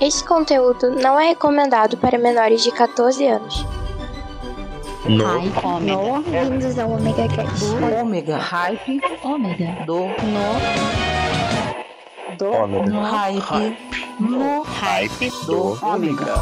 Este conteúdo não é recomendado para menores de 14 anos. No. Hype. Ômega. Bem-vindos ao Omega Cast. Ômega. Hype. Ômega. Do. No. Do. Ômega. No hype. No. Hype. Do. Ômega.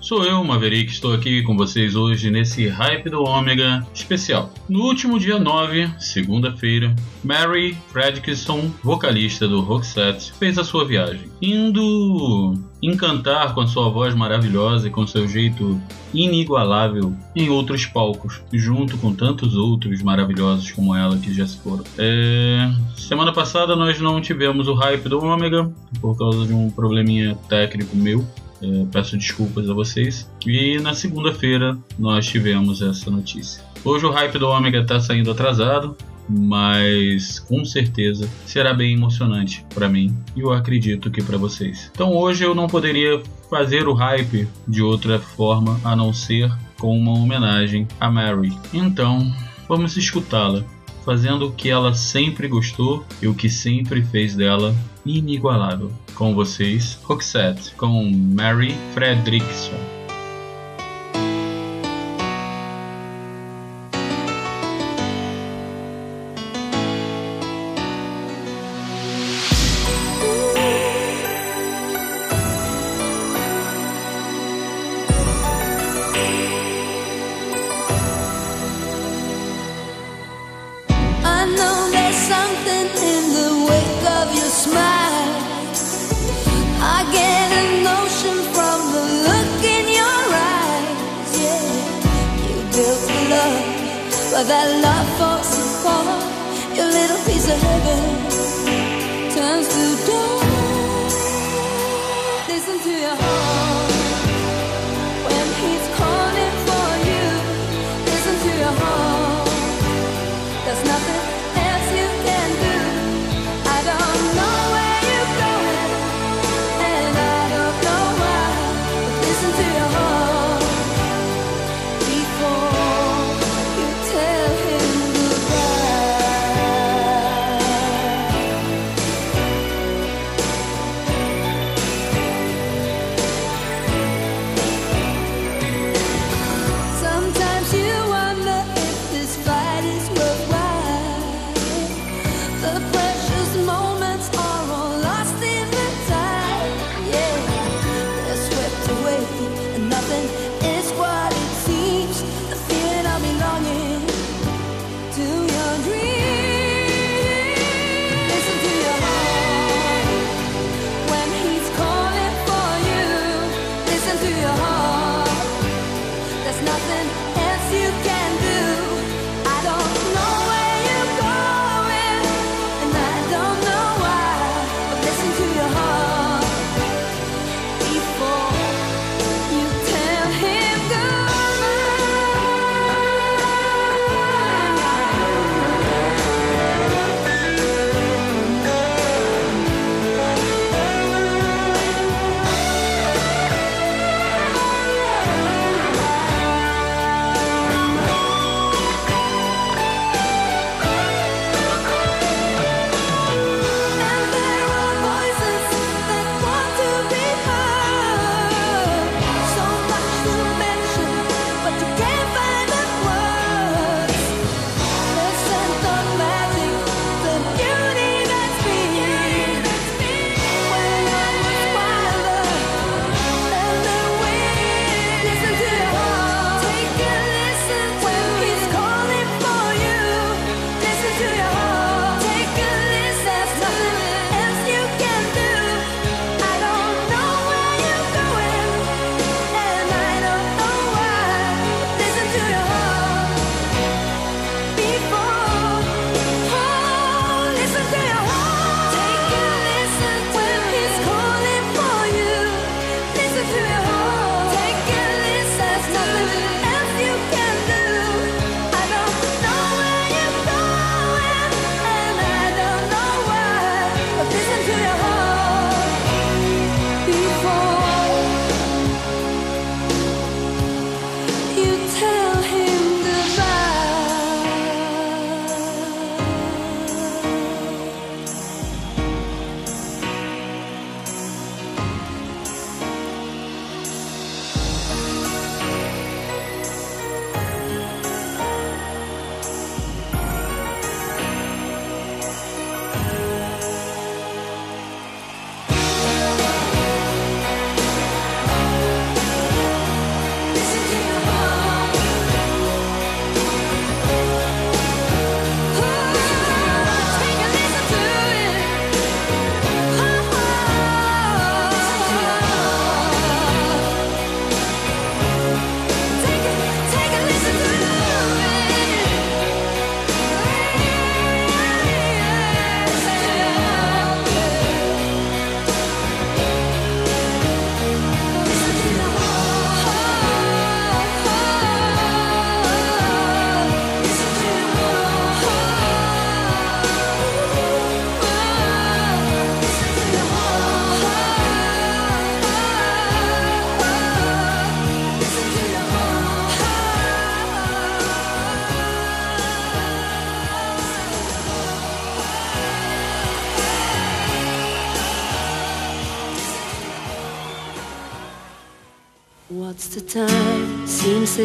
Sou eu, Maverick, estou aqui com vocês hoje nesse Hype do Ômega especial. No último dia 9, segunda-feira, Mary Fredrickson, vocalista do Roxette, fez a sua viagem, indo encantar com a sua voz maravilhosa e com seu jeito inigualável em outros palcos, junto com tantos outros maravilhosos como ela que já se foram. É... Semana passada nós não tivemos o hype do Ômega por causa de um probleminha técnico meu. É, peço desculpas a vocês. E na segunda-feira nós tivemos essa notícia. Hoje o hype do Ômega está saindo atrasado, mas com certeza será bem emocionante para mim e eu acredito que para vocês. Então hoje eu não poderia fazer o hype de outra forma a não ser com uma homenagem a Mary. Então vamos escutá-la fazendo o que ela sempre gostou e o que sempre fez dela inigualável. Com vocês, Roxette, com Mary Fredrickson.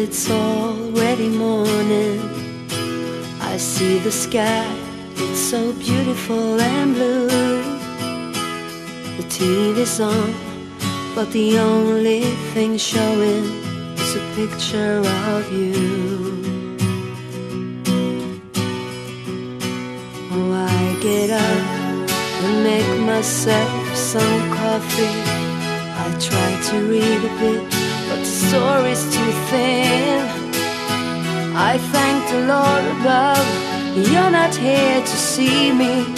It's already morning. I see the sky, it's so beautiful and blue. The TV's on, but the only thing showing is a picture of you. Oh, I get up and make myself some coffee. I try to read a bit, story's too thin. I thank the Lord above, you're not here to see me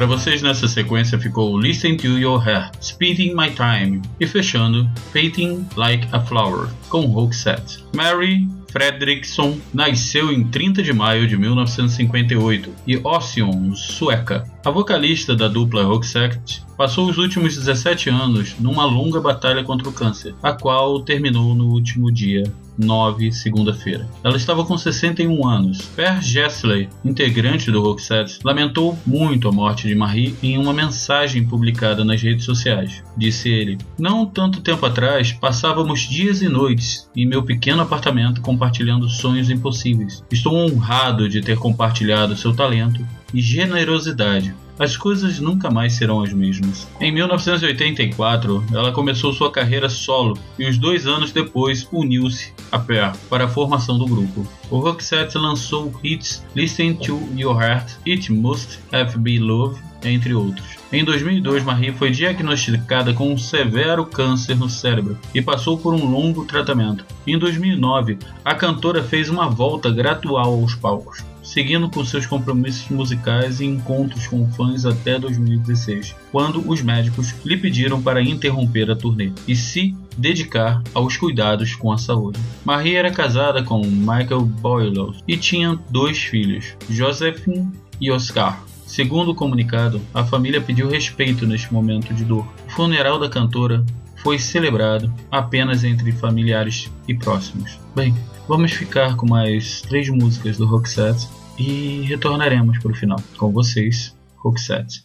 Para vocês nessa sequência ficou Listen to Your Heart, Speeding My Time e fechando Painting Like a Flower com Roxette. Mary Fredriksson nasceu em 30 de maio de 1958 e Ossian, sueca. A vocalista da dupla Roxette passou os últimos 17 anos numa longa batalha contra o câncer, a qual terminou no último dia 9, segunda-feira. Ela estava com 61 anos. Per Gessler, integrante do Roxette, lamentou muito a morte de Marie em uma mensagem publicada nas redes sociais. Disse ele: Não tanto tempo atrás, passávamos dias e noites em meu pequeno apartamento compartilhando sonhos impossíveis. Estou honrado de ter compartilhado seu talento e generosidade as coisas nunca mais serão as mesmas. Em 1984, ela começou sua carreira solo e uns dois anos depois uniu-se a Pear para a formação do grupo. O Roxette lançou hits Listen to Your Heart, It Must Have Been Love, entre outros. Em 2002, Marie foi diagnosticada com um severo câncer no cérebro e passou por um longo tratamento. Em 2009, a cantora fez uma volta gradual aos palcos seguindo com seus compromissos musicais e encontros com fãs até 2016, quando os médicos lhe pediram para interromper a turnê e se dedicar aos cuidados com a saúde. Marie era casada com Michael Boyle e tinha dois filhos, Josephine e Oscar. Segundo o comunicado, a família pediu respeito neste momento de dor. O funeral da cantora foi celebrado apenas entre familiares e próximos. Bem, vamos ficar com mais três músicas do Roxette e retornaremos para o final com vocês, Roxette.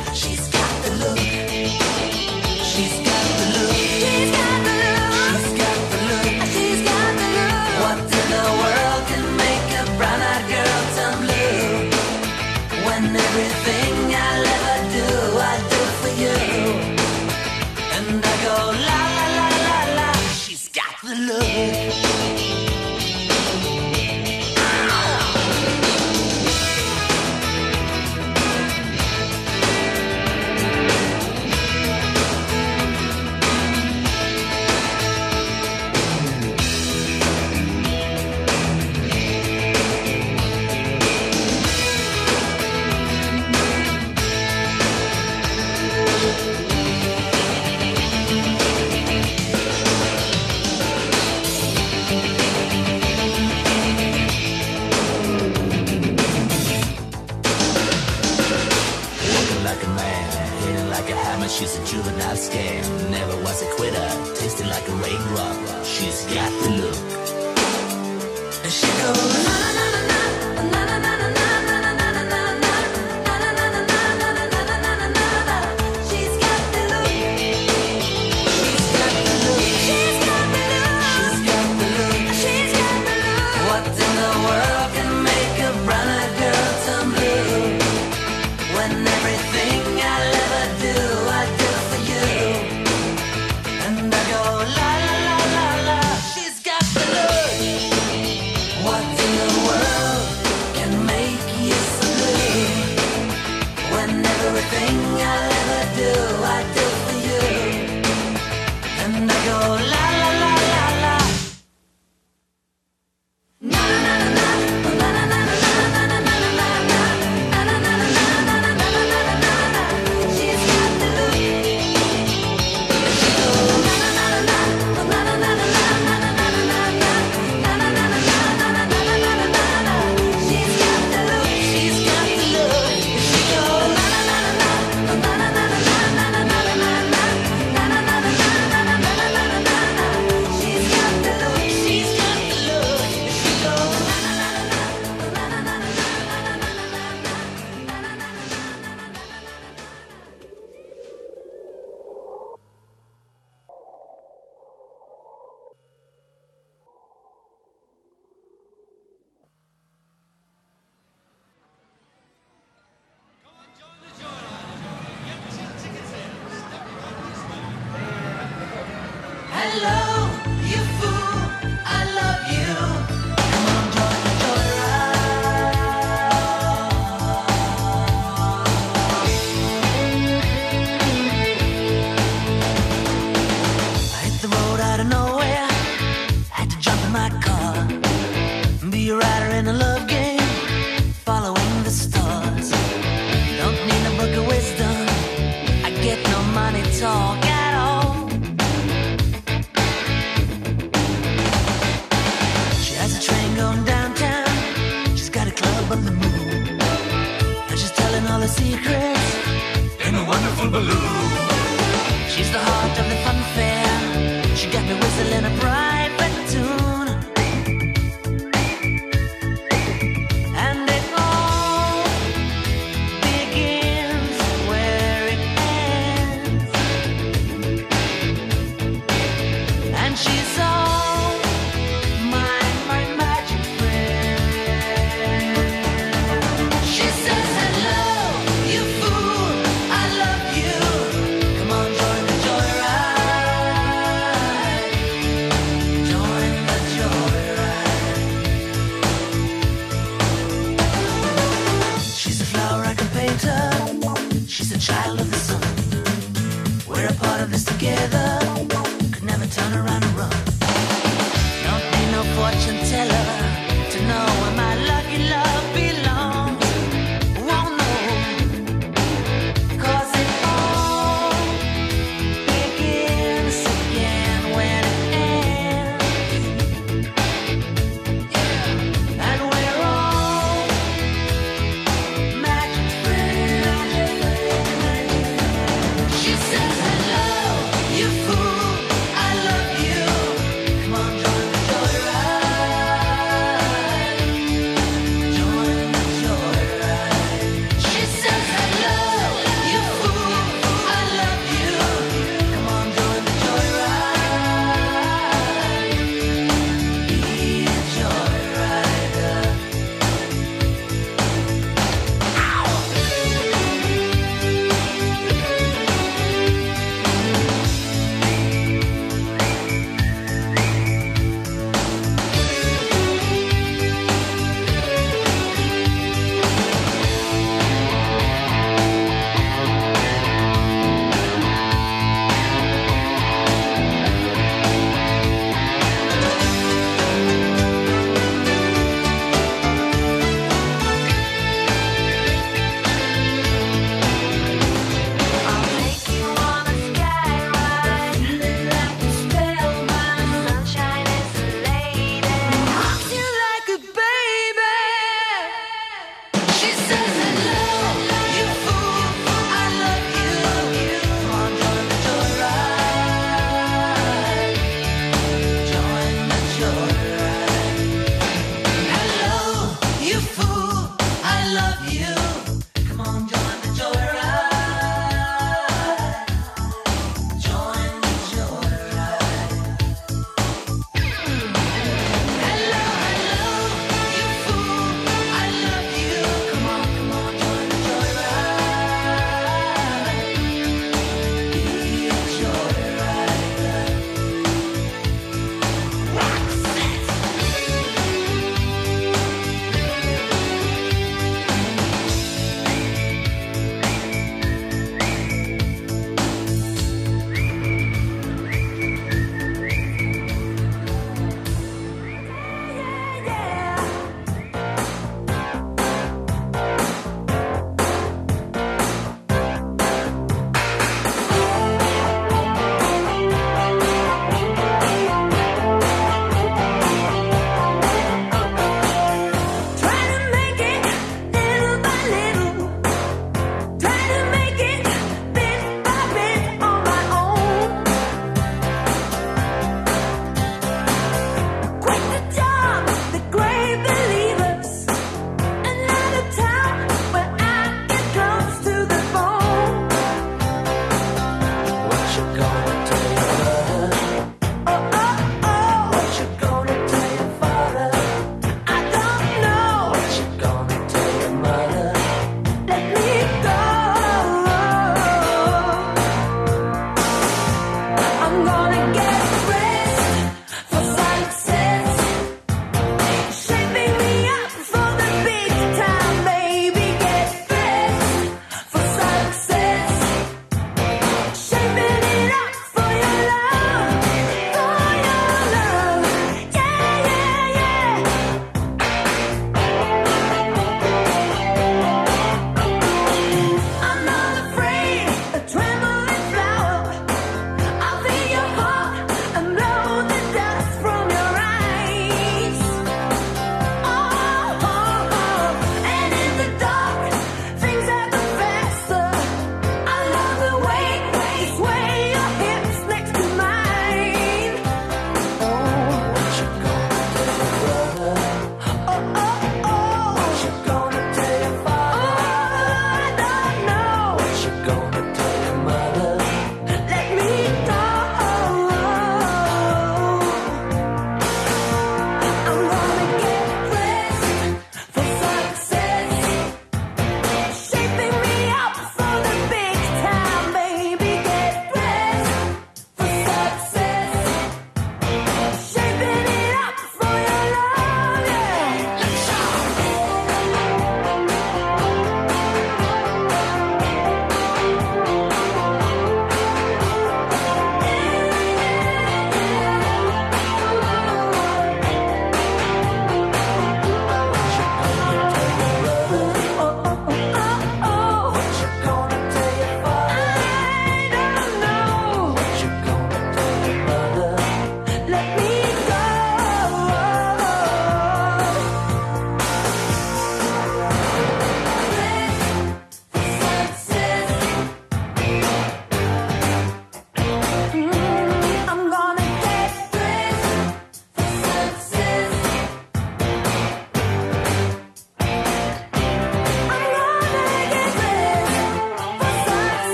To know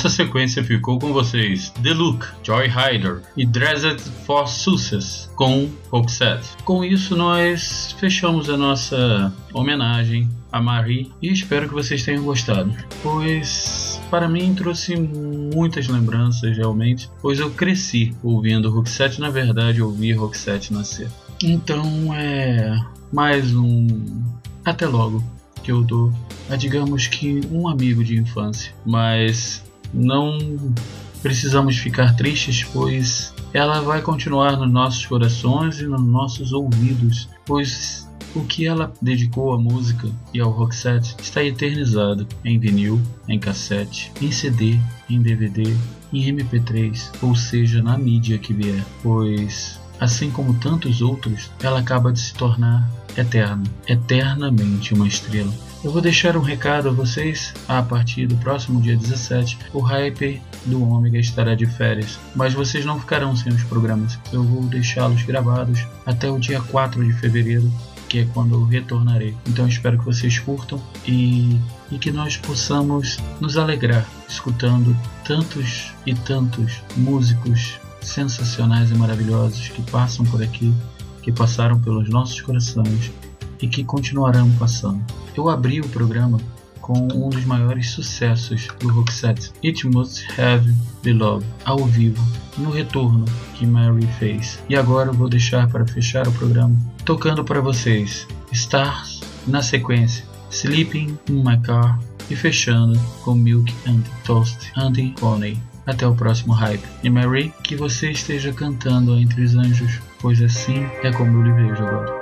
Nessa sequência ficou com vocês The Look, Joy Rider e Dressed for Success com Roxette. Com isso nós fechamos a nossa homenagem a Marie e espero que vocês tenham gostado, pois para mim trouxe muitas lembranças realmente, pois eu cresci ouvindo Roxette, na verdade ouvi Roxette nascer. Então é mais um até logo que eu dou a digamos que um amigo de infância, mas não precisamos ficar tristes, pois ela vai continuar nos nossos corações e nos nossos ouvidos, pois o que ela dedicou à música e ao rockset está eternizado em vinil, em cassete, em CD, em DVD, em MP3, ou seja, na mídia que vier, pois assim como tantos outros, ela acaba de se tornar eterna, eternamente uma estrela. Eu vou deixar um recado a vocês. A partir do próximo dia 17, o hype do Ômega estará de férias, mas vocês não ficarão sem os programas. Eu vou deixá-los gravados até o dia 4 de fevereiro, que é quando eu retornarei. Então espero que vocês curtam e, e que nós possamos nos alegrar escutando tantos e tantos músicos sensacionais e maravilhosos que passam por aqui, que passaram pelos nossos corações e que continuarão passando. Eu abri o programa com um dos maiores sucessos do Roxette, It Must Have Been Love, ao vivo, no retorno que Mary fez. E agora eu vou deixar para fechar o programa tocando para vocês Stars, na sequência Sleeping in My Car e fechando com Milk and Toast and Honey. Até o próximo hype. E Mary, que você esteja cantando entre os anjos, pois assim é como eu lhe vejo agora.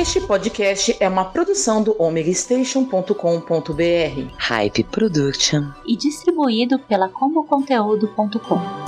Este podcast é uma produção do omegastation.com.br, Hype Production e distribuído pela comboconteúdo.com.